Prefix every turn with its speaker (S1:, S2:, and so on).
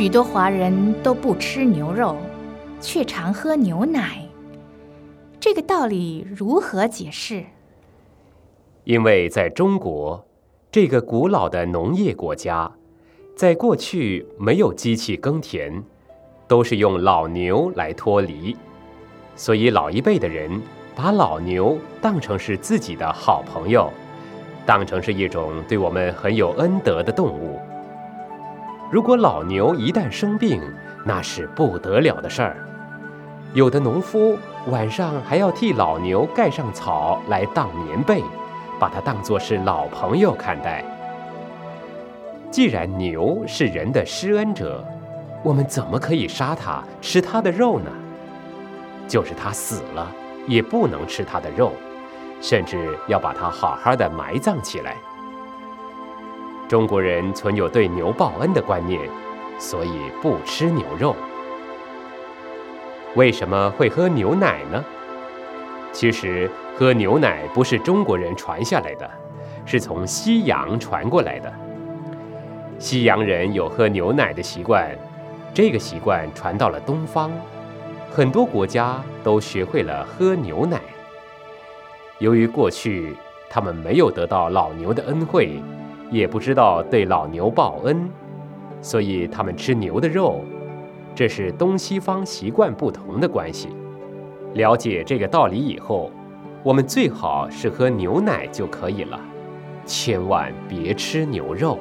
S1: 许多华人都不吃牛肉，却常喝牛奶。这个道理如何解释？
S2: 因为在中国这个古老的农业国家，在过去没有机器耕田，都是用老牛来脱犁，所以老一辈的人把老牛当成是自己的好朋友，当成是一种对我们很有恩德的动物。如果老牛一旦生病，那是不得了的事儿。有的农夫晚上还要替老牛盖上草来当棉被，把它当作是老朋友看待。既然牛是人的施恩者，我们怎么可以杀它吃它的肉呢？就是它死了，也不能吃它的肉，甚至要把它好好的埋葬起来。中国人存有对牛报恩的观念，所以不吃牛肉。为什么会喝牛奶呢？其实喝牛奶不是中国人传下来的，是从西洋传过来的。西洋人有喝牛奶的习惯，这个习惯传到了东方，很多国家都学会了喝牛奶。由于过去他们没有得到老牛的恩惠。也不知道对老牛报恩，所以他们吃牛的肉，这是东西方习惯不同的关系。了解这个道理以后，我们最好是喝牛奶就可以了，千万别吃牛肉。